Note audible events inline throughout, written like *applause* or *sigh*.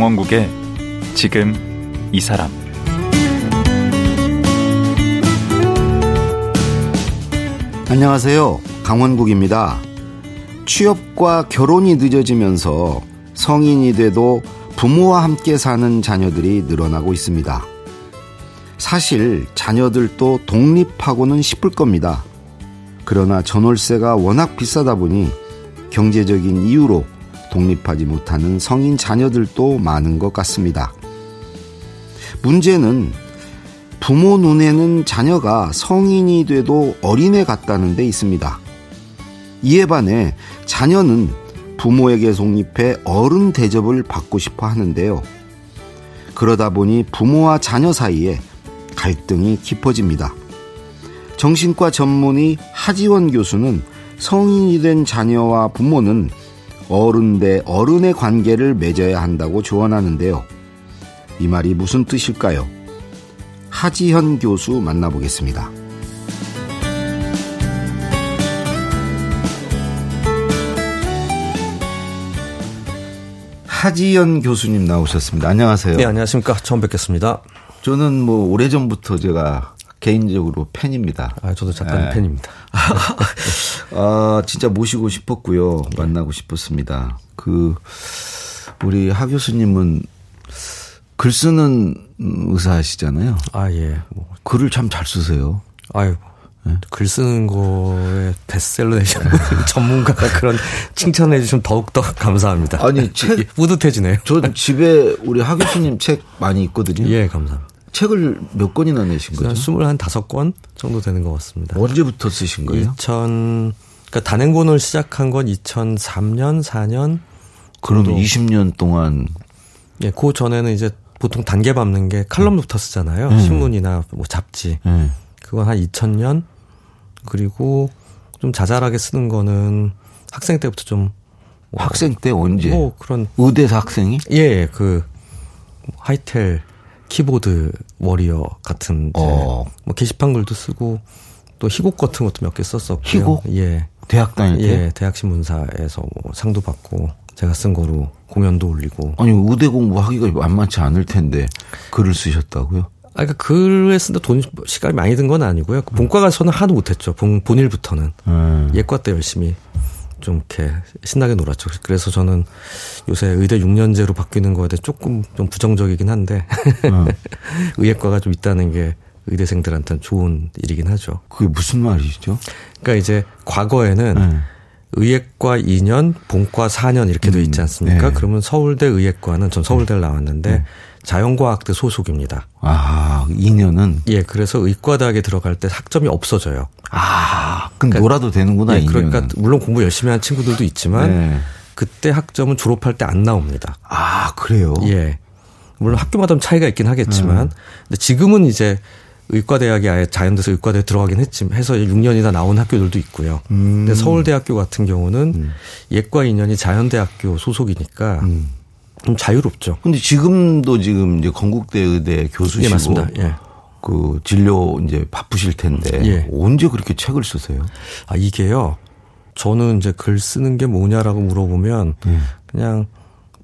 강원국의 지금 이 사람 안녕하세요. 강원국입니다. 취업과 결혼이 늦어지면서 성인이 돼도 부모와 함께 사는 자녀들이 늘어나고 있습니다. 사실 자녀들도 독립하고는 싶을 겁니다. 그러나 전월세가 워낙 비싸다 보니 경제적인 이유로 독립하지 못하는 성인 자녀들도 많은 것 같습니다. 문제는 부모 눈에는 자녀가 성인이 돼도 어린애 같다는 데 있습니다. 이에 반해 자녀는 부모에게 독립해 어른 대접을 받고 싶어 하는데요. 그러다 보니 부모와 자녀 사이에 갈등이 깊어집니다. 정신과 전문의 하지원 교수는 성인이 된 자녀와 부모는 어른 대 어른의 관계를 맺어야 한다고 조언하는데요. 이 말이 무슨 뜻일까요? 하지현 교수 만나보겠습니다. 하지연 교수님 나오셨습니다. 안녕하세요. 네, 안녕하십니까. 처음 뵙겠습니다. 저는 뭐 오래전부터 제가 개인적으로 팬입니다. 아, 저도 잠깐 네. 팬입니다. *laughs* 아, 진짜 모시고 싶었고요. 네. 만나고 싶었습니다. 그, 우리 하 교수님은 글 쓰는 의사시잖아요. 아, 예. 뭐. 글을 참 잘 쓰세요. 아유, 네. 글 쓰는 거에 베스트셀러 내신 *laughs* 전문가가 그런 칭찬해 주시면 더욱더 감사합니다. 아니, *laughs* 책, 예, 뿌듯해지네요. 저 집에 우리 하 교수님 책 많이 있거든요. 예, 감사합니다. 책을 몇 권이나 내신 거죠? 한 25권 정도 되는 것 같습니다. 언제부터 쓰신 거예요? 2000, 그러니까 단행본을 시작한 건 2003년, 4년. 그럼 20년 동안. 예, 그 전에는 이제 보통 단계 밟는 게 칼럼부터 쓰잖아요. 음. 신문이나 뭐 잡지. 음. 그건 한 2000년 그리고 좀 자잘하게 쓰는 거는 학생 때부터 좀뭐 학생 때 언제? 뭐 그런 의대 학생이? 예, 그 하이텔 키보드 워리어 같은 어. 뭐 게시판 글도 쓰고 또 희곡 같은 것도 몇 개 썼었고요. 희곡? 예. 대학 다닐 때? 예, 대학 신문사에서 뭐 상도 받고 제가 쓴 거로 공연도 올리고. 아니 의대 공부하기가 만만치 않을 텐데 글을 쓰셨다고요? 아, 그러니까 글을 쓰는데 돈, 시간이 많이 든 건 아니고요. 그 본과 가서는 하도 못했죠. 본, 본일부터는. 음. 예과 때 열심히 좀 이렇게 신나게 놀았죠. 그래서 저는 요새 의대 6년제로 바뀌는 거에 대해 조금 좀 부정적이긴 한데, 음. *laughs* 의예과가 좀 있다는 게 의대생들한테는 좋은 일이긴 하죠. 그게 무슨 말이죠? 그러니까 이제 과거에는 음. 의예과 2년, 본과 4년 이렇게 돼 있지 음. 않습니까? 네. 그러면 서울대 의예과는 전 서울대를 나왔는데 네. 자연과학대 소속입니다. 아, 2년은? 예, 그래서 의과대학에 들어갈 때 학점이 없어져요. 아, 그러니까, 놀아도 되는구나, 예, 그러니까 물론 공부 열심히 한 친구들도 있지만 네. 그때 학점은 졸업할 때 안 나옵니다. 아, 그래요? 예. 물론 학교마다 차이가 있긴 하겠지만 음. 근데 지금은 이제 의과대학이 아예 자연대에서 의과대에 들어가긴 했지만 해서 6년이나 나온 학교들도 있고요. 음. 근데 서울대학교 같은 경우는 음. 예과 2년이 자연대학교 소속이니까 음. 좀 자유롭죠. 근데 지금도 지금 이제 건국대 의대 교수시고 예, 맞습니다. 예. 그 진료 이제 바쁘실 텐데 예. 언제 그렇게 책을 쓰세요? 아 이게요. 저는 이제 글 쓰는 게 뭐냐라고 물어보면 예. 그냥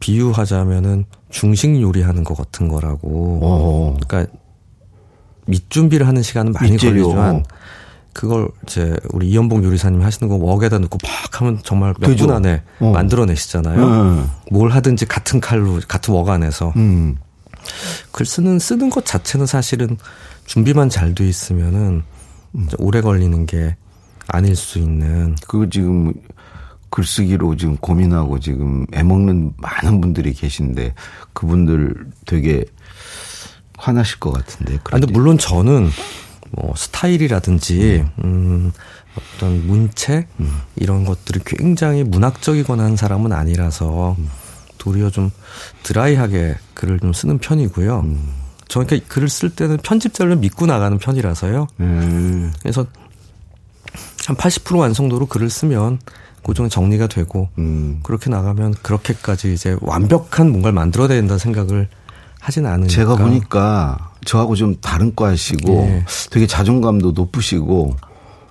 비유하자면은 중식 요리하는 것 같은 거라고. 어허. 그러니까 밑 준비를 하는 시간은 많이 밑재료. 걸리지만 그걸 이제 우리 이연봉 요리사님이 하시는 거 웍에다 넣고 팍 하면 정말 몇 분 안에 어. 만들어내시잖아요. 음. 뭘 하든지 같은 칼로 같은 웍 안에서 음. 글 쓰는 쓰는 것 자체는 사실은 준비만 잘 돼 있으면은 음. 오래 걸리는 게 아닐 수 있는. 그 지금 글쓰기로 지금 고민하고 지금 애먹는 많은 분들이 계신데 그분들 되게 화나실 것 같은데. 아, 근데 물론 저는 뭐 스타일이라든지 음, 어떤 문체 음. 이런 것들이 굉장히 문학적이거나 한 사람은 아니라서 음. 도리어 좀 드라이하게 글을 좀 쓰는 편이고요. 음. 저는 그러니까 글을 쓸 때는 편집자를 믿고 나가는 편이라서요. 음. 그래서 한 80% 완성도로 글을 쓰면 고정 정리가 되고 음. 그렇게 나가면 그렇게까지 이제 완벽한 뭔가를 만들어야 된다는 생각을 하진 않으니까. 제가 보니까 저하고 좀 다른 과시고 예. 되게 자존감도 높으시고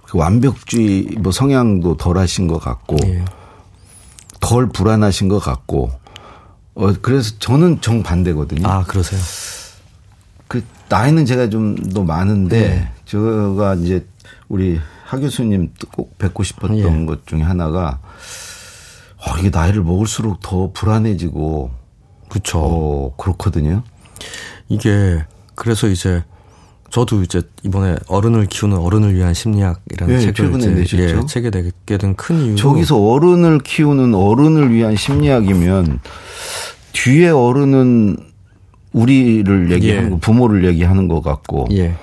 그 완벽주의 뭐 성향도 덜하신 것 같고 예. 덜 불안하신 것 같고 어, 그래서 저는 정 반대거든요. 아, 그러세요? 그, 나이는 제가 좀 더 많은데, 네. 제가 이제 우리 하 교수님 꼭 뵙고 싶었던 예. 것 중에 하나가, 어, 이게 나이를 먹을수록 더 불안해지고. 그쵸. 어, 그렇거든요. 이게, 그래서 이제, 저도 이제 이번에 어른을 키우는 어른을 위한 심리학이라는 네, 책을 이제 내셨죠? 예, 책에 내게 된 큰 이유. 저기서 어른을 키우는 어른을 위한 심리학이면 뒤에 어른은 우리를 얘기하는 예. 거, 부모를 얘기하는 것 같고. 예.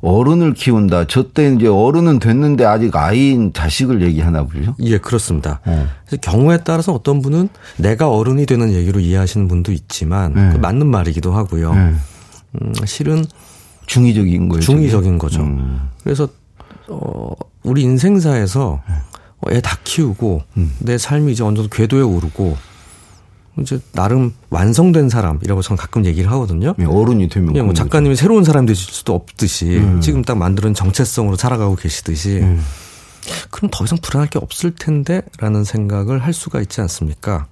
어른을 키운다. 저 때 이제 어른은 됐는데 아직 아이인 자식을 얘기하나 보죠? 예, 그렇습니다. 네. 그래서 경우에 따라서 어떤 분은 내가 어른이 되는 얘기로 이해하시는 분도 있지만 네. 그 맞는 말이기도 하고요. 네. 음, 실은 중의적인 거예요. 중의적인 거죠. 음. 그래서 어 우리 인생사에서 어, 애다 키우고 음. 내 삶이 이제 어느 정도 궤도에 오르고 이제 나름 완성된 사람이라고 저는 가끔 얘기를 하거든요. 네, 어른이 되면 예, 뭐 작가님이 거죠. 새로운 사람이 되실 수도 없듯이 음. 지금 딱 만드는 정체성으로 살아가고 계시듯이 음. 그럼 더 이상 불안할 게 없을 텐데라는 생각을 할 수가 있지 않습니까?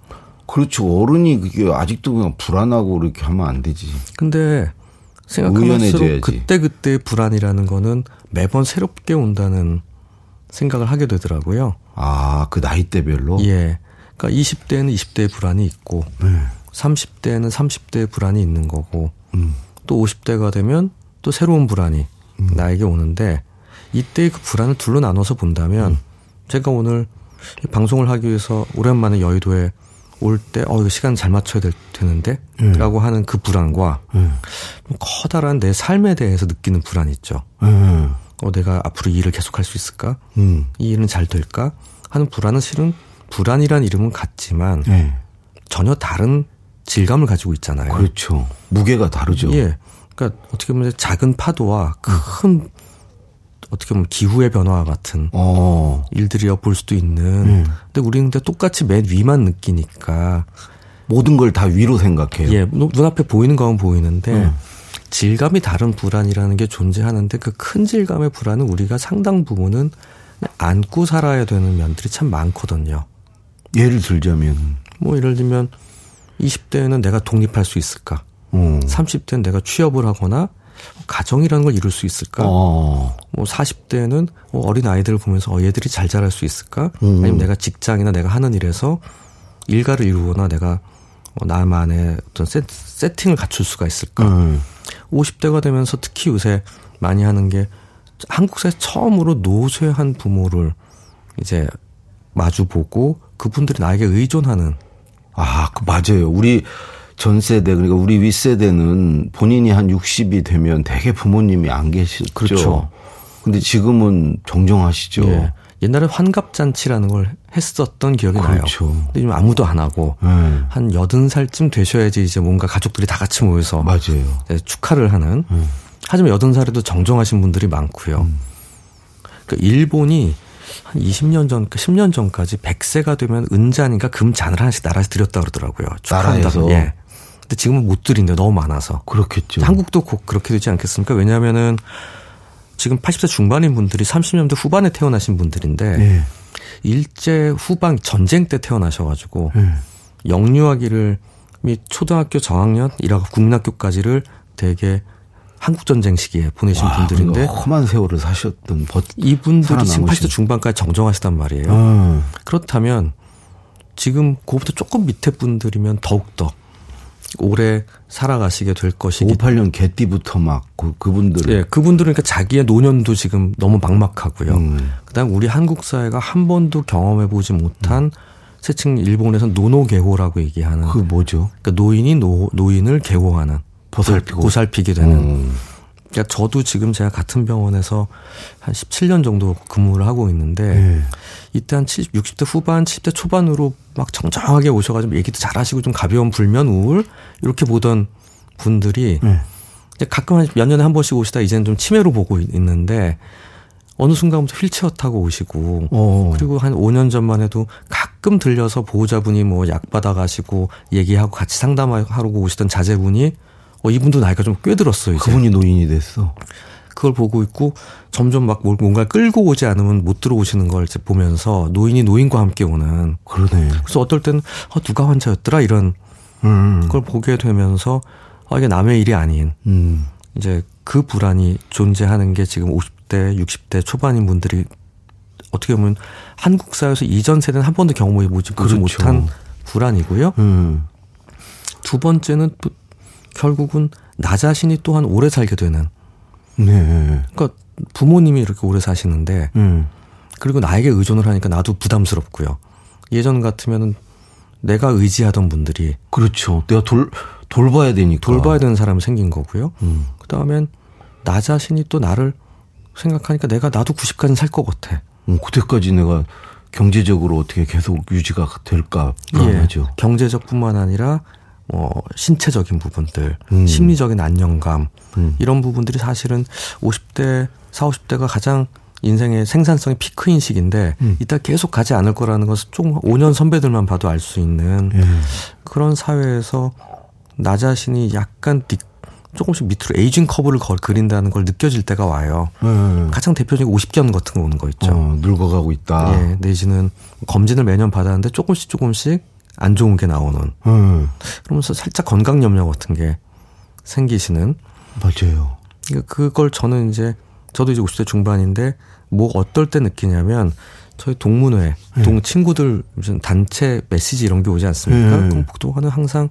그렇죠. 어른이 그게 아직도 그냥 불안하고 그렇게 하면 안 되지. 근데 생각하면서 그때 그때 불안이라는 거는 매번 새롭게 온다는 생각을 하게 되더라고요. 아, 그 나이대별로? 예. 그러니까 20대는 20대의 불안이 있고, 네. 30대는 30대의 불안이 있는 거고, 음. 또 50대가 되면 또 새로운 불안이 음. 나에게 오는데, 이때의 그 불안을 둘로 나눠서 본다면, 음. 제가 오늘 방송을 하기 위해서 오랜만에 여의도에 올 때, 어, 이거 시간 잘 맞춰야 될, 되는데? 음. 라고 하는 그 불안과, 음. 커다란 내 삶에 대해서 느끼는 불안이 있죠. 음. 어, 내가 앞으로 이 일을 계속할 수 있을까? 이 일은 잘 될까? 하는 불안은 실은 불안이란 이름은 같지만 네. 전혀 다른 질감을 가지고 있잖아요. 그렇죠. 무게가 다르죠. 예. 그러니까 어떻게 보면 작은 파도와 큰 어떻게 보면 기후의 변화와 같은 어. 일들이어 볼 수도 있는. 음. 근데 우리는 근데 똑같이 맨 위만 느끼니까 모든 걸 다 위로 생각해요. 예, 눈앞에 보이는 거는 보이는데 음. 질감이 다른 불안이라는 게 존재하는데 그 큰 질감의 불안은 우리가 상당 부분은 안고 살아야 되는 면들이 참 많거든요. 예를 들자면 뭐 예를 들면 20대에는 내가 독립할 수 있을까? 음. 30대는 내가 취업을 하거나 가정이라는 걸 이룰 수 있을까? 어. 뭐 40대는 뭐 어린 아이들을 보면서 어, 얘들이 잘 자랄 수 있을까? 음. 아니면 내가 직장이나 내가 하는 일에서 일가를 이루거나 내가 어, 나만의 어떤 세, 세팅을 갖출 수가 있을까? 음. 50대가 되면서 특히 요새 많이 하는 게 한국사에 처음으로 노쇠한 부모를 이제 마주보고 그분들이 나에게 의존하는. 아, 그 맞아요. 우리 전 세대 그러니까 우리 윗세대는 본인이 한 60이 되면 대개 부모님이 안 계셨죠. 그렇죠. 근데 지금은 정정하시죠. 예. 옛날에 환갑잔치라는 걸 했었던 기억이 그렇죠. 나요. 근데 지금 아무도 안 하고 네. 한 여든 살쯤 되셔야지 이제 뭔가 가족들이 다 같이 모여서 맞아요. 축하를 하는. 음. 하지만 여든 살에도 정정하신 분들이 많고요. 음. 그러니까 일본이 한 20년 전, 10년 전까지 100세가 되면 은잔인가 금잔을 하나씩 나라에서 드렸다 그러더라고요. 나라에서. 예. 근데 지금은 못 드린데 너무 많아서. 그렇겠죠. 한국도 곧 그렇게 되지 않겠습니까? 왜냐하면은 지금 80세 중반인 분들이 30년대 후반에 태어나신 분들인데 네. 일제 후반 전쟁 때 태어나셔가지고 네. 영유아기를 및 초등학교 저학년, 일하고 국민학교까지를 되게 한국 전쟁 시기에 보내신 와, 분들인데 험한 세월을 사셨던 버, 이분들이 지금 80대 중반까지 정정하시단 말이에요. 음. 그렇다면 지금 그것부터 조금 밑에 분들이면 더욱 더 오래 살아가시게 될 것이기 58년 개띠부터 막 그, 그분들 예, 그분들은 그러니까 자기의 노년도 지금 너무 막막하고요. 음. 그다음 우리 한국 사회가 한 번도 경험해 보지 못한 음. 세칭 일본에서 노노개호라고 얘기하는 그 뭐죠? 그러니까 노인이 노, 노인을 개호하는 보살피고 보살피게 되는. 음. 그러니까 저도 지금 제가 같은 병원에서 한 17년 정도 근무를 하고 있는데 네. 이때 한 70, 60대 후반, 70대 초반으로 막 정정하게 오셔가지고 얘기도 잘하시고 좀 가벼운 불면 우울 이렇게 보던 분들이 네. 가끔 한 몇 년에 한 번씩 오시다 이제는 좀 치매로 보고 있는데 어느 순간부터 휠체어 타고 오시고 오. 어. 그리고 한 5년 전만 해도 가끔 들려서 보호자분이 뭐 약 받아가시고 얘기하고 같이 상담하러 오시던 자제분이 어, 이분도 나이가 좀 꽤 들었어요. 이제. 그분이 노인이 됐어. 그걸 보고 있고 점점 막 뭔가 끌고 오지 않으면 못 들어오시는 걸 이제 보면서 노인이 노인과 함께 오는. 그러네. 그래서 어떨 때는 어, 누가 환자였더라 이런 음. 그걸 보게 되면서 아, 이게 남의 일이 아닌 음. 이제 그 불안이 존재하는 게 지금 50대, 60대 초반인 분들이 어떻게 보면 한국 사회에서 이전 세대는 한 번도 경험해 보지 그렇죠. 못한 불안이고요. 음. 두 번째는 또 결국은 나 자신이 또한 오래 살게 되는. 네. 그러니까 부모님이 이렇게 오래 사시는데 음. 그리고 나에게 의존을 하니까 나도 부담스럽고요. 예전 같으면은 내가 의지하던 분들이 그렇죠. 내가 돌 돌봐야 되니까 돌봐야 되는 사람이 생긴 거고요. 음. 그다음엔 나 자신이 또 나를 생각하니까 내가 나도 90까지 살 것 같아. 음, 그때까지 내가 경제적으로 어떻게 계속 유지가 될까 불안하죠. 예, 경제적뿐만 아니라 뭐 신체적인 부분들, 음. 심리적인 안정감 음. 이런 부분들이 사실은 50대, 40, 50대가 가장 인생의 생산성의 피크인 시기인데 음. 이따 계속 가지 않을 거라는 것을 좀 5년 선배들만 봐도 알 수 있는 예. 그런 사회에서 나 자신이 약간 뒤, 조금씩 밑으로 에이징 커브를 걸, 그린다는 걸 느껴질 때가 와요. 예. 가장 대표적인 50견 같은 거 오는 거 있죠. 어, 늙어가고 있다. 예, 내지는 검진을 매년 받았는데 조금씩 조금씩 안 좋은 게 나오는. 음. 그러면서 살짝 건강 염려 같은 게 생기시는. 맞아요. 그걸 저는 이제 저도 이제 50대 중반인데 뭐 어떨 때 느끼냐면 저희 동문회, 네. 동 친구들 무슨 단체 메시지 이런 게 오지 않습니까? 네. 그럼 보통은 항상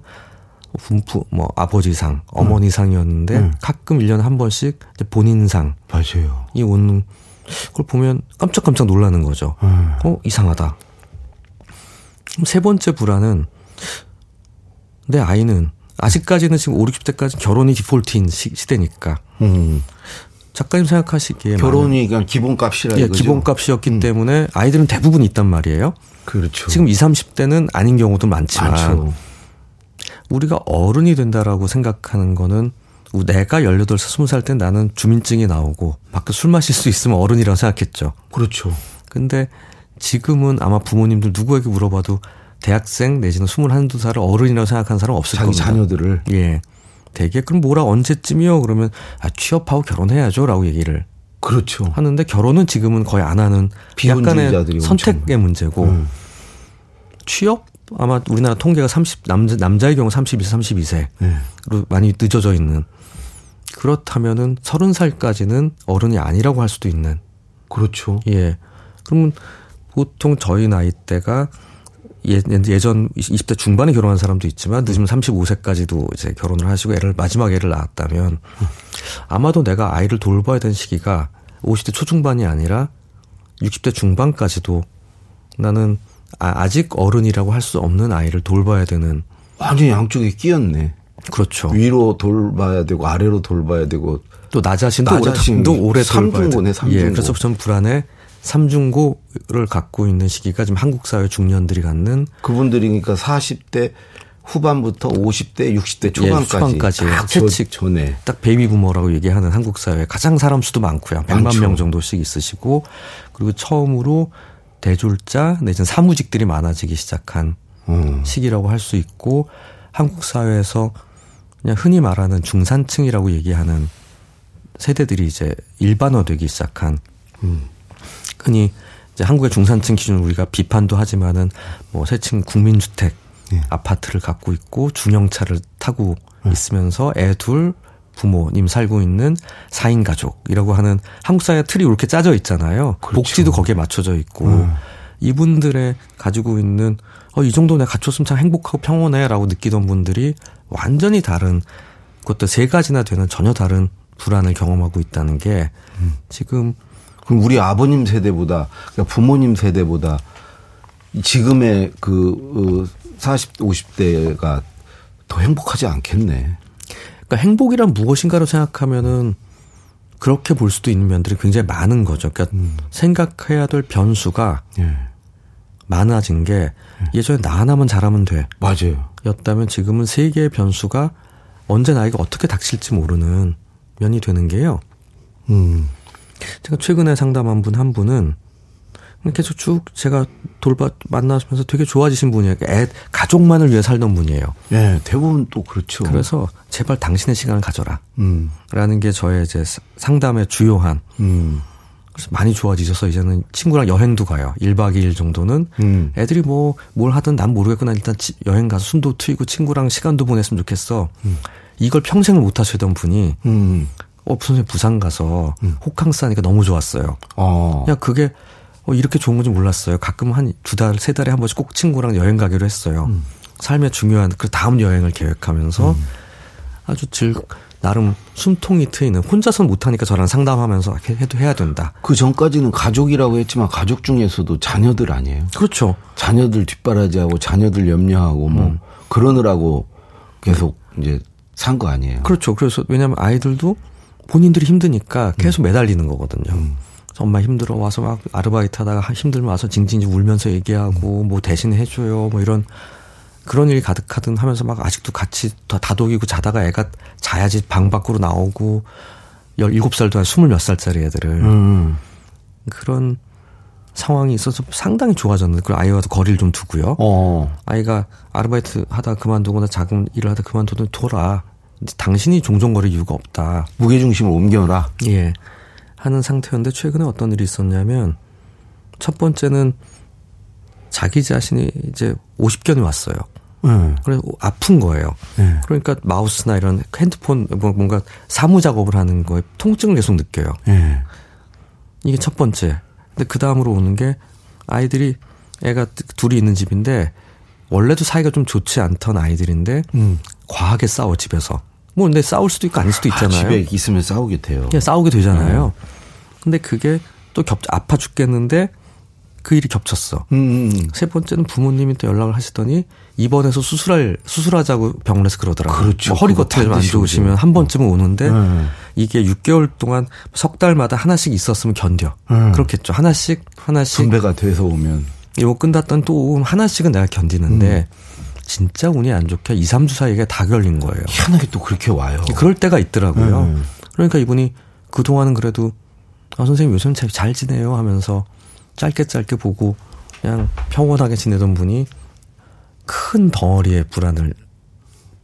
분부, 뭐 아버지상, 어머니상이었는데 네. 가끔 1년에 한 번씩 본인상. 맞아요. 이 오는 그걸 보면 깜짝깜짝 놀라는 거죠. 네. 어, 이상하다. 세 번째 불안은 내 아이는 아직까지는 지금 5, 60대까지 결혼이 디폴트인 시, 대니까 음. 작가님 생각하시기에 결혼이 그냥 기본값이라 예, 기본값이었기 음. 때문에 아이들은 대부분 있단 말이에요. 그렇죠. 지금 20, 30대는 아닌 경우도 많지만 많죠. 우리가 어른이 된다라고 생각하는 거는 내가 18살, 20살 때 나는 주민증이 나오고 밖에 술 마실 수 있으면 어른이라고 생각했죠. 그렇죠. 근데 지금은 아마 부모님들 누구에게 물어봐도 대학생 내지는 21, 2살을 어른이라고 생각하는 사람 없을 자기 겁니다. 자녀들을. 예. 되게 그럼 뭐라 언제쯤이요? 그러면 아 취업하고 결혼해야죠라고 얘기를 그렇죠. 하는데 결혼은 지금은 거의 안 하는 약간의 선택의 문제고 음. 취업 아마 우리나라 통계가 30 남자 남자의 경우 32, 32세로 네. 많이 늦어져 있는 그렇다면은 30살까지는 어른이 아니라고 할 수도 있는 그렇죠. 예. 그러면 보통 저희 나이 때가 예, 예전 20대 중반에 결혼한 사람도 있지만 늦으면 35세까지도 이제 결혼을 하시고 애를 마지막 애를 낳았다면 아마도 내가 아이를 돌봐야 되는 시기가 50대 초중반이 아니라 60대 중반까지도 나는 아, 직 어른이라고 할 수 없는 아이를 돌봐야 되는 완전히 양쪽에 끼었네. 그렇죠. 위로 돌봐야 되고 아래로 돌봐야 되고 또 나 자신도 나 오래, 자신도 오래 돌봐야 돼. 예, 그래서 전 불안해 삼중고를 갖고 있는 시기가 지금 한국 사회 중년들이 갖는 그분들이 그러니까 40대 후반부터 50대, 60대 초반까지, 예, 초반까지 퇴직 전에 딱 베이비 부머라고 얘기하는 한국 사회 가장 사람 수도 많고요. 100만 많죠. 명 정도씩 있으시고 그리고 처음으로 대졸자 내지는 사무직들이 많아지기 시작한 음. 시기라고 할 수 있고 한국 사회에서 그냥 흔히 말하는 중산층이라고 얘기하는 세대들이 이제 일반화되기 시작한 음. 흔히 이제 한국의 중산층 기준 우리가 비판도 하지만은 뭐 세층 국민주택 네. 아파트를 갖고 있고 중형차를 타고 네. 있으면서 애둘 부모님 살고 있는 4인 가족이라고 하는 한국 사회 틀이 이렇게 짜져 있잖아요. 그렇죠. 복지도 거기에 맞춰져 있고 음. 이분들의 가지고 있는 어, 이 정도 내가 갖췄으면 참 행복하고 평온해라고 느끼던 분들이 완전히 다른 그것도 세 가지나 되는 전혀 다른 불안을 경험하고 있다는 게 음. 지금 그럼 우리 아버님 세대보다 그러니까 부모님 세대보다 지금의 그 40, 어, 50대가 더 행복하지 않겠네. 그러니까 행복이란 무엇인가로 생각하면은 그렇게 볼 수도 있는 면들이 굉장히 많은 거죠. 그러니까 음. 생각해야 될 변수가 예. 많아진 게 예. 예전에 나 하나만 잘하면 돼. 맞아요. 였다면 지금은 세 개의 변수가 언제 나에게 어떻게 닥칠지 모르는 면이 되는 게요. 음. 제가 최근에 상담한 분 한 분은 계속 쭉 제가 돌봐 만나면서 되게 좋아지신 분이에요. 애 가족만을 위해 살던 분이에요. 예, 대부분 또 그렇죠. 그래서 제발 당신의 시간을 가져라. 음. 라는 게 저의 이제 상담의 주요한 음. 그래서 많이 좋아지셔서 이제는 친구랑 여행도 가요. 1박 2일 정도는. 음. 애들이 뭐, 뭘 하든 난 모르겠구나. 일단 여행 가서 숨도 트이고 친구랑 시간도 보냈으면 좋겠어. 음. 이걸 평생을 못 하시던 분이, 음. 어, 선생님 부산 가서 음. 호캉스 하니까 너무 좋았어요. 어. 그냥 그게, 어, 이렇게 좋은 건지 몰랐어요. 가끔 한 두 달, 세 달에 한 번씩 꼭 친구랑 여행 가기로 했어요. 음. 삶의 중요한 그 다음 여행을 계획하면서 음. 아주 즐, 나름 숨통이 트이는 혼자서는 못하니까 저랑 상담하면서 해도 해야 된다. 그 전까지는 가족이라고 했지만 가족 중에서도 자녀들 아니에요? 그렇죠. 자녀들 뒷바라지하고 자녀들 염려하고 뭐 음. 그러느라고 계속 이제 산 거 아니에요? 그렇죠. 그래서 왜냐하면 아이들도 본인들이 힘드니까 계속 음. 매달리는 거거든요. 음. 엄마 힘들어 와서 막 아르바이트 하다가 힘들면 와서 징징 울면서 얘기하고 뭐 대신 해줘요 뭐 이런 그런 일이 가득하든 하면서 막 아직도 같이 다독이고 자다가 애가 자야지 방 밖으로 나오고 17살도 한 20몇 살짜리 애들을. 음. 그런 상황이 있어서 상당히 좋아졌는데 그 아이와도 거리를 좀 두고요. 어. 아이가 아르바이트 하다 그만두거나 작은 일을 하다 그만두면 돌아. 당신이 종종거릴 이유가 없다. 무게중심을 옮겨라. 예. 하는 상태였는데 최근에 어떤 일이 있었냐면 첫 번째는 자기 자신이 이제 50견이 왔어요. 음. 그래서 아픈 거예요. 음. 그러니까 마우스나 이런 핸드폰 뭐 뭔가 사무 작업을 하는 거에 통증을 계속 느껴요. 음. 이게 첫 번째. 근데 그 다음으로 오는 게 아이들이 애가 둘이 있는 집인데 원래도 사이가 좀 좋지 않던 아이들인데 음. 과하게 싸워 집에서. 뭐 근데 싸울 수도 있고 아닐 수도 있잖아요. 아, 집에 있으면 싸우게 돼요. 그냥 싸우게 되잖아요. 음. 근데 그게 또 겹, 아파 죽겠는데 그 일이 겹쳤어. 음, 음, 음. 세 번째는 부모님이 또 연락을 하시더니 입원해서 수술할 수술하자고 병원에서 그러더라고요. 그렇죠. 뭐 허리가 좀안 좋으시면 한 번쯤은 오는데 음. 이게 6개월 동안 석 달마다 하나씩 있었으면 견뎌. 음. 그렇겠죠. 하나씩 하나씩 분배가 돼서 오면 이거 끝났던 또 하나씩은 내가 견디는데 음. 진짜 운이 안 좋게 2, 3주 사이에 다 걸린 거예요. 희한하게 또 그렇게 와요. 그럴 때가 있더라고요. 음. 그러니까 이분이 그동안은 그래도 아, 선생님 요즘 잘 지내요 하면서 짧게 짧게 보고 그냥 평온하게 지내던 분이 큰 덩어리의 불안을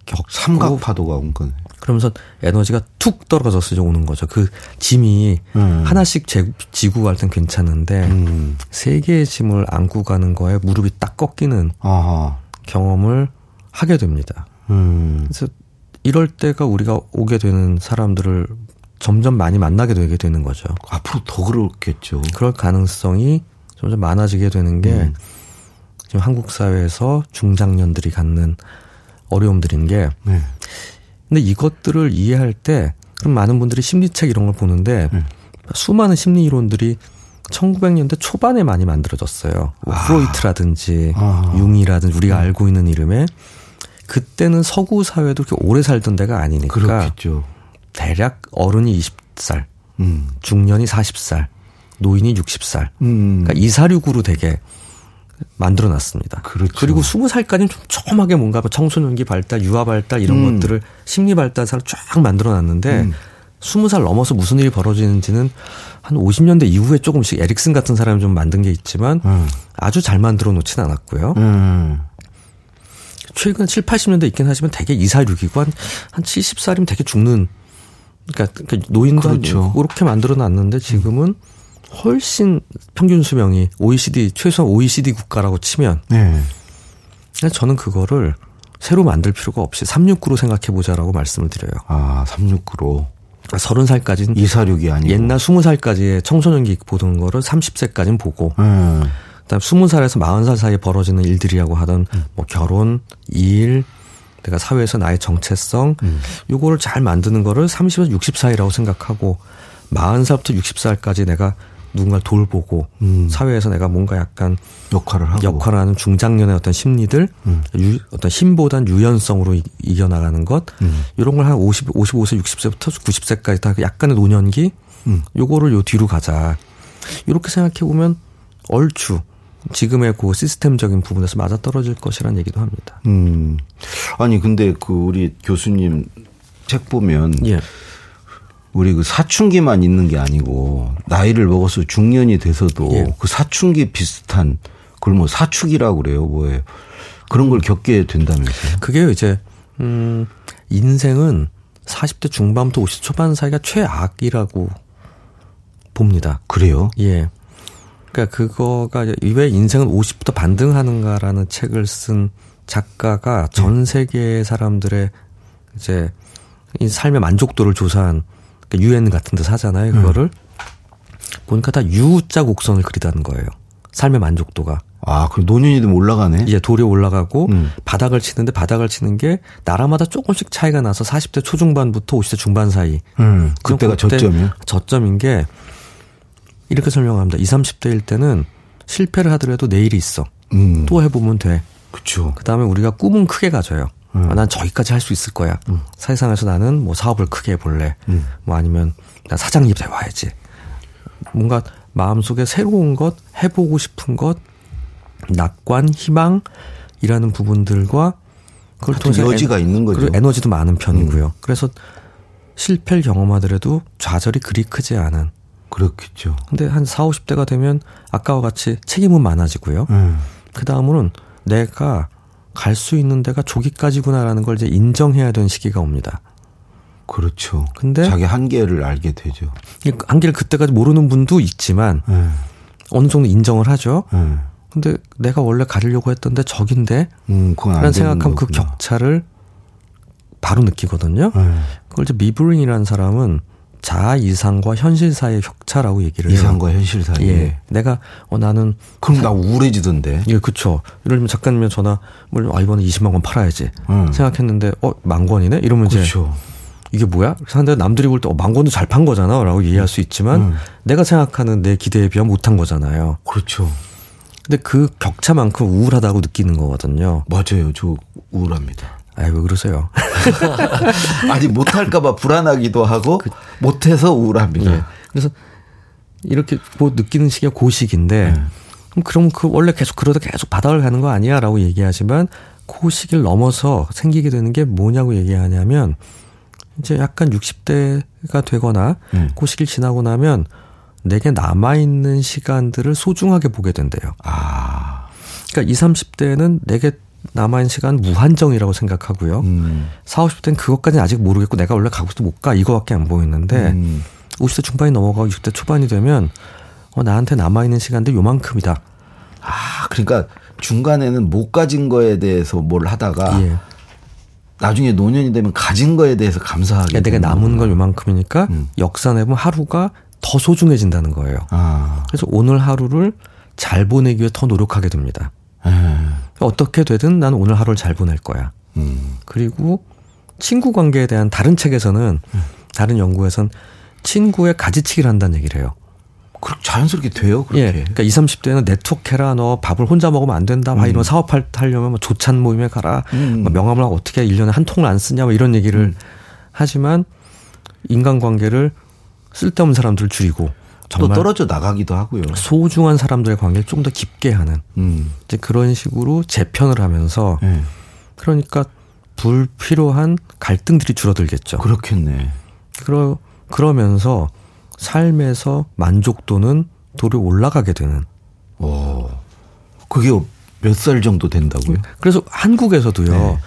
겪고 삼각 파도가 온 거네. 그러면서 에너지가 툭 떨어져서 오는 거죠. 그 짐이 음. 하나씩 재, 지고 갈 땐 괜찮은데 음. 세 개의 짐을 안고 가는 거에 무릎이 딱 꺾이는 아하. 경험을 하게 됩니다. 음. 그래서 이럴 때가 우리가 오게 되는 사람들을 점점 많이 만나게 되게 되는 거죠. 앞으로 더 그렇겠죠. 그럴 가능성이 점점 많아지게 되는 게 음. 지금 한국 사회에서 중장년들이 갖는 어려움들인 게 네. 근데 이것들을 이해할 때 그럼 많은 분들이 심리책 이런 걸 보는데 네. 수많은 심리 이론들이 1900년대 초반에 많이 만들어졌어요. 뭐 아. 프로이트라든지 아. 융이라든지 우리가 음. 알고 있는 이름에 그때는 서구 사회도 그렇게 오래 살던 데가 아니니까 그렇겠죠. 대략 어른이 20살, 음. 중년이 40살, 노인이 60살. 음. 그러니까 이사륙으로 되게 만들어 놨습니다. 그렇죠. 그리고 20살까지는 좀 촘하게 뭔가 뭐 청소년기 발달, 유아 발달 이런 음. 것들을 심리 발달사를 쫙 만들어 놨는데 음. 20살 넘어서 무슨 일이 벌어지는지는 한 50년대 이후에 조금씩 에릭슨 같은 사람이 좀 만든 게 있지만 음. 아주 잘 만들어 놓진 않았고요. 음. 최근 7, 80년대 있긴 하지만 되게 2, 4, 6이고 한, 한 70살이면 되게 죽는 그러니까, 그러니까 노인도 그렇죠. 그렇게 만들어 놨는데 지금은 훨씬 평균 수명이 OECD 최소한 OECD 국가라고 치면 네. 저는 그거를 새로 만들 필요가 없이 369로 생각해 보자라고 말씀을 드려요. 아, 369로. 30살까지는 246이 아니고 옛날 20살까지의 청소년기 보던 거를 30세까지는 보고 음. 그다음 20살에서 40살 사이에 벌어지는 일들이라고 하던 음. 뭐 결혼, 일, 내가 사회에서 나의 정체성 음. 요거를 잘 만드는 거를 30에서 60 사이라고 생각하고 40살부터 60살까지 내가 누군가를 돌보고 음. 사회에서 내가 뭔가 약간 역할을 하고 역할을 하는 중장년의 어떤 심리들 음. 유, 어떤 힘보단 유연성으로 이, 이겨나가는 것 음. 이런 걸 한 50, 55세 60세부터 90세까지 다 약간의 노년기 음. 요거를 요 뒤로 가자 이렇게 생각해 보면 얼추 지금의 그 시스템적인 부분에서 맞아 떨어질 것이라는 얘기도 합니다. 음. 아니 근데 그 우리 교수님 책 보면 예. 우리 그 사춘기만 있는 게 아니고 나이를 먹어서 중년이 돼서도 예. 그 사춘기 비슷한 그걸 뭐 사축이라고 그래요 뭐예요 그런 걸 겪게 된다면서요? 그게 이제 음 인생은 40대 중반부터 50대 초반 사이가 최악이라고 봅니다. 그래요? 예. 그러니까 그거가 왜 인생은 50부터 반등하는가라는 책을 쓴 작가가 전 네. 세계 사람들의 이제 이 삶의 만족도를 조사한 유엔 같은 데서 하잖아요. 그거를 음. 보니까 다 U자 곡선을 그리다는 거예요. 삶의 만족도가. 아, 그 노년이 되면 올라가네? 예, 돌이 올라가고, 음. 바닥을 치는데 바닥을 치는 게 나라마다 조금씩 차이가 나서 40대 초중반부터 50대 중반 사이. 음, 그때가 그때 저점이요? 저점인 게, 이렇게 설명합니다. 20, 30대일 때는 실패를 하더라도 내일이 있어. 음. 또 해보면 돼. 그쵸. 그 다음에 우리가 꿈은 크게 가져요. 음. 아, 난 저기까지 할 수 있을 거야. 음. 사회상에서 나는 뭐 사업을 크게 해볼래. 음. 뭐 아니면 나 사장님 돼와야지. 뭔가 마음속에 새로운 것, 해보고 싶은 것, 낙관, 희망이라는 부분들과 그걸 통해서 여지가 에, 있는 거죠. 그리고 에너지도 많은 편이고요. 음. 그래서 실패를 경험하더라도 좌절이 그리 크지 않은. 그렇겠죠. 근데 한 4, 50대가 되면 아까와 같이 책임은 많아지고요. 음. 그 다음으로는 내가 갈 수 있는 데가 저기까지구나라는 걸 이제 인정해야 되는 시기가 옵니다. 그렇죠. 근데 자기 한계를 알게 되죠. 한계를 그때까지 모르는 분도 있지만 음. 어느 정도 인정을 하죠. 음. 근데 내가 원래 가려고 했던데 적인데 음, 라는 생각하면 그 격차를 바로 느끼거든요. 음. 그걸 이제 미브린이라는 사람은 자아 이상과 현실 사이의 격차라고 얘기를 해요. 이상과 현실 사이. 예. 내가 어 나는 그럼 사, 나 우울해지던데. 예, 그렇죠. 예를 들면 작가님이 전화 뭐 아, 이번에 20만 원 팔아야지. 음. 생각했는데 어, 만 권이네. 이러면 그렇죠. 이제 이게 뭐야? 사람들 남들이 볼때 어, 만 권도 잘 판 거잖아라고 이해할 수 있지만 음. 내가 생각하는 내 기대에 비하면 못한 거잖아요. 그렇죠. 근데 그 격차만큼 우울하다고 느끼는 거거든요. 맞아요. 저 우울합니다. 아이, 왜 그러세요? *laughs* 아니, 못할까봐 불안하기도 하고, 그, 못해서 우울합니다. 예. 그래서, 이렇게 뭐 느끼는 시기가 고식인데, 네. 그럼 그럼 그 원래 계속 그러다 계속 바닥을 가는 거 아니야? 라고 얘기하지만, 고시기를 넘어서 생기게 되는 게 뭐냐고 얘기하냐면, 이제 약간 60대가 되거나, 음. 고시기를 지나고 나면, 내게 남아 있는 시간들을 소중하게 보게 된대요. 아. 그러니까 20, 30대는 내게 남아있는 시간 무한정이라고 생각하고요. 음. 40, 50대는 그것까지는 아직 모르겠고 내가 원래 가고 싶도 못 가. 이거밖에 안 보이는데 음. 50대 중반이 넘어가고 60대 초반이 되면 어, 나한테 남아있는 시간들 요만큼이다. 아, 그러니까 중간에는 못 가진 거에 대해서 뭘 하다가 예. 나중에 노년이 되면 가진 거에 대해서 감사하게. 내가 남은 걸 요만큼이니까 음. 역산해보면 하루가 더 소중해진다는 거예요. 아. 그래서 오늘 하루를 잘 보내기 위해 더 노력하게 됩니다. 음. 어떻게 되든 나는 오늘 하루를 잘 보낼 거야. 음. 그리고 친구 관계에 대한 다른 책에서는 음. 다른 연구에선 친구의 가지치기를 한다는 얘기를 해요. 그렇게 자연스럽게 돼요. 그렇게. 예. 그러니까 20, 30대는 네트워크 해라. 너 밥을 혼자 먹으면 안 된다. 막 음. 이런 사업할 하려면 뭐 조찬 모임에 가라. 음. 명함을 어떻게 1년에 한 통을 안 쓰냐. 뭐 이런 얘기를 음. 하지만 인간관계를 쓸데없는 사람들을 줄이고 또 떨어져 나가기도 하고요. 소중한 사람들의 관계를 좀 더 깊게 하는 음. 이제 그런 식으로 재편을 하면서 네. 그러니까 불필요한 갈등들이 줄어들겠죠. 그렇겠네. 그러 그러면서 삶에서 만족도는 도리 올라가게 되는. 오, 그게 몇 살 정도 된다고요? 그래서 한국에서도요. 네.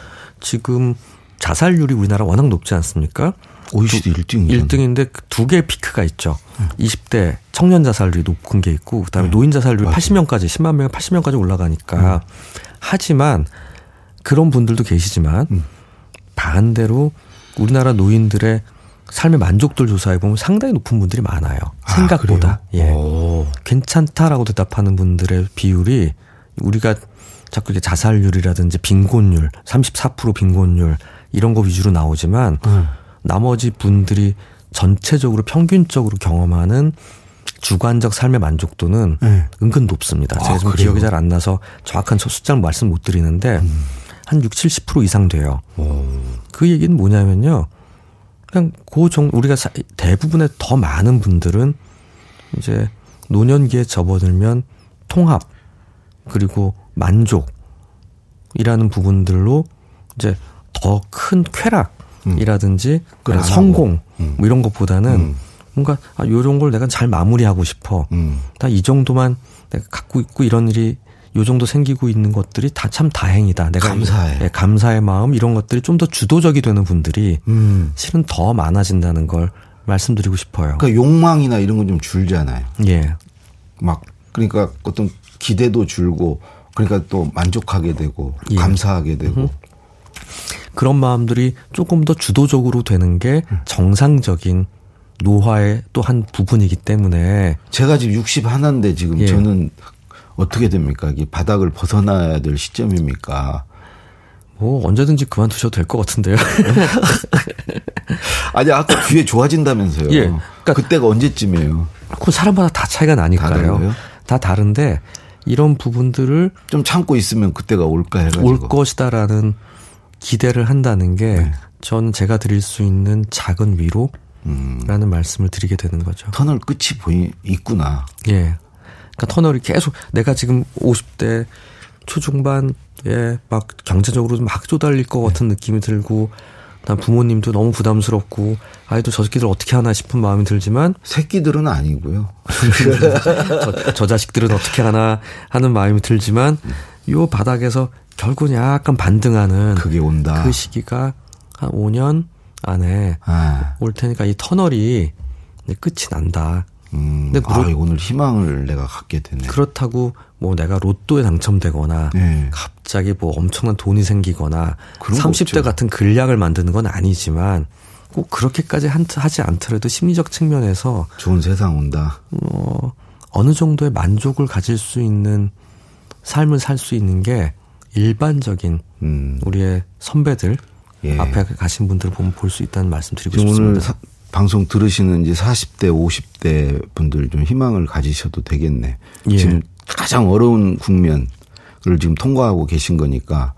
지금 자살률이 우리나라 워낙 높지 않습니까? OECD 1등. 1등인데 두 개의 피크가 있죠. 음. 20대 청년 자살률이 높은 게 있고 그다음에 음. 노인 자살률이 맞아. 80명까지 10만 명 80명까지 올라가니까 음. 하지만 그런 분들도 계시지만 음. 반대로 우리나라 노인들의 삶의 만족도를 조사해 보면 상당히 높은 분들이 많아요. 아, 생각보다. 예. 오. 괜찮다라고 대답하는 분들의 비율이 우리가 자꾸 이제 자살률이라든지 빈곤율, 34% 빈곤율 이런 거 위주로 나오지만 음. 나머지 분들이 전체적으로 평균적으로 경험하는 주관적 삶의 만족도는 네. 은근 높습니다. 제가 아, 좀 기억이 잘 안 나서 정확한 숫자를 말씀 못 드리는데 음. 한 6, 70% 이상 돼요. 오. 그 얘기는 뭐냐면요. 그냥 고정 우리가 대부분의 더 많은 분들은 이제 노년기에 접어들면 통합 그리고 만족이라는 부분들로 이제 더 큰 쾌락 이라든지 음. 성공 음. 뭐 이런 것보다는 음. 뭔가 아 요런 걸 내가 잘 마무리하고 싶어. 음. 다이 정도만 내가 갖고 있고 이런 일이 요 정도 생기고 있는 것들이 다 참 다행이다. 내가 감사해. 예, 감사의 마음 이런 것들이 좀 더 주도적이 되는 분들이 음. 실은 더 많아진다는 걸 말씀드리고 싶어요. 그러니까 욕망이나 이런 건 좀 줄잖아요. 예. 막 그러니까 어떤 기대도 줄고 그러니까 또 만족하게 되고 예. 감사하게 되고 음. 그런 마음들이 조금 더 주도적으로 되는 게 정상적인 노화의 또 한 부분이기 때문에 제가 지금 60 하나인데 지금 예. 저는 어떻게 됩니까? 이게 바닥을 벗어나야 될 시점입니까? 뭐 언제든지 그만두셔도 될 것 같은데요. *laughs* 아니 아까 뒤에 좋아진다면서요. 예. 그러니까 그때가 언제쯤이에요? 그 사람마다 다 차이가 나니까요. 다 다른데 이런 부분들을 좀 참고 있으면 그때가 올까 해가지고 올 것이다라는 기대를 한다는 게 네. 전 제가 드릴 수 있는 작은 위로라는 음. 말씀을 드리게 되는 거죠. 터널 끝이 보이 있구나. 예. 그러니까 터널이 계속 내가 지금 50대 초중반에 막 경제적으로 막 쪼달릴 것 같은 느낌이 들고 난 부모님도 너무 부담스럽고 아이도 저 새끼들 어떻게 하나 싶은 마음이 들지만 새끼들은 아니고요. *laughs* 저, 저, 자식들은 어떻게 하나 하는 마음이 들지만 요 바닥에서 결국 약간 반등하는 그게 온다. 그 시기가 한 5년 안에 아. 올 테니까 이 터널이 끝이 난다. 음, 근데 아, 오늘 희망을 내가 갖게 되네. 그렇다고 뭐 내가 로또에 당첨되거나 네. 갑자기 뭐 엄청난 돈이 생기거나 30대 같은 근량을 만드는 건 아니지만 꼭 그렇게까지 하지 않더라도 심리적 측면에서 좋은 세상 온다. 어, 어느 정도의 만족을 가질 수 있는 삶을 살 수 있는 게 일반적인 음. 우리의 선배들 예. 앞에 가신 분들 보면 볼 수 있다는 말씀 드리고 싶습니다. 오늘 사, 방송 들으시는 이제 40대, 50대 분들 좀 희망을 가지셔도 되겠네. 예. 지금 가장 어려운 국면을 지금 통과하고 계신 거니까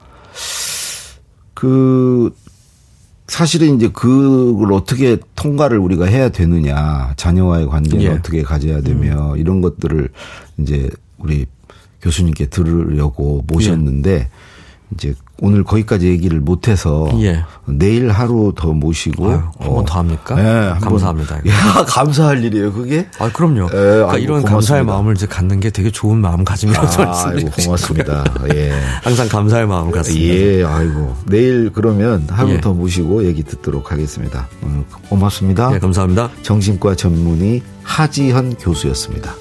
그 사실은 이제 그걸 어떻게 통과를 우리가 해야 되느냐 자녀와의 관계를 예. 어떻게 가져야 되며 음. 이런 것들을 이제 우리 교수님께 들으려고 모셨는데 예. 이제 오늘 거기까지 얘기를 못해서 예. 내일 하루 더 모시고 한 번 더 합니까? 네, 감사합니다. *laughs* 야, 감사할 일이에요, 그게? 아, 그럼요. 예, 그러니까 아이고, 이런 고맙습니다. 감사의 마음을 이제 갖는 게 되게 좋은 마음가짐이라고 아, 아이고, 고맙습니다. 예. *laughs* 항상 감사의 마음 갖습니다. 예, 아이고. 내일 그러면 하루 예. 더 모시고 얘기 듣도록 하겠습니다. 오늘 고맙습니다. 예, 감사합니다. 정신과 전문의 하지현 교수였습니다.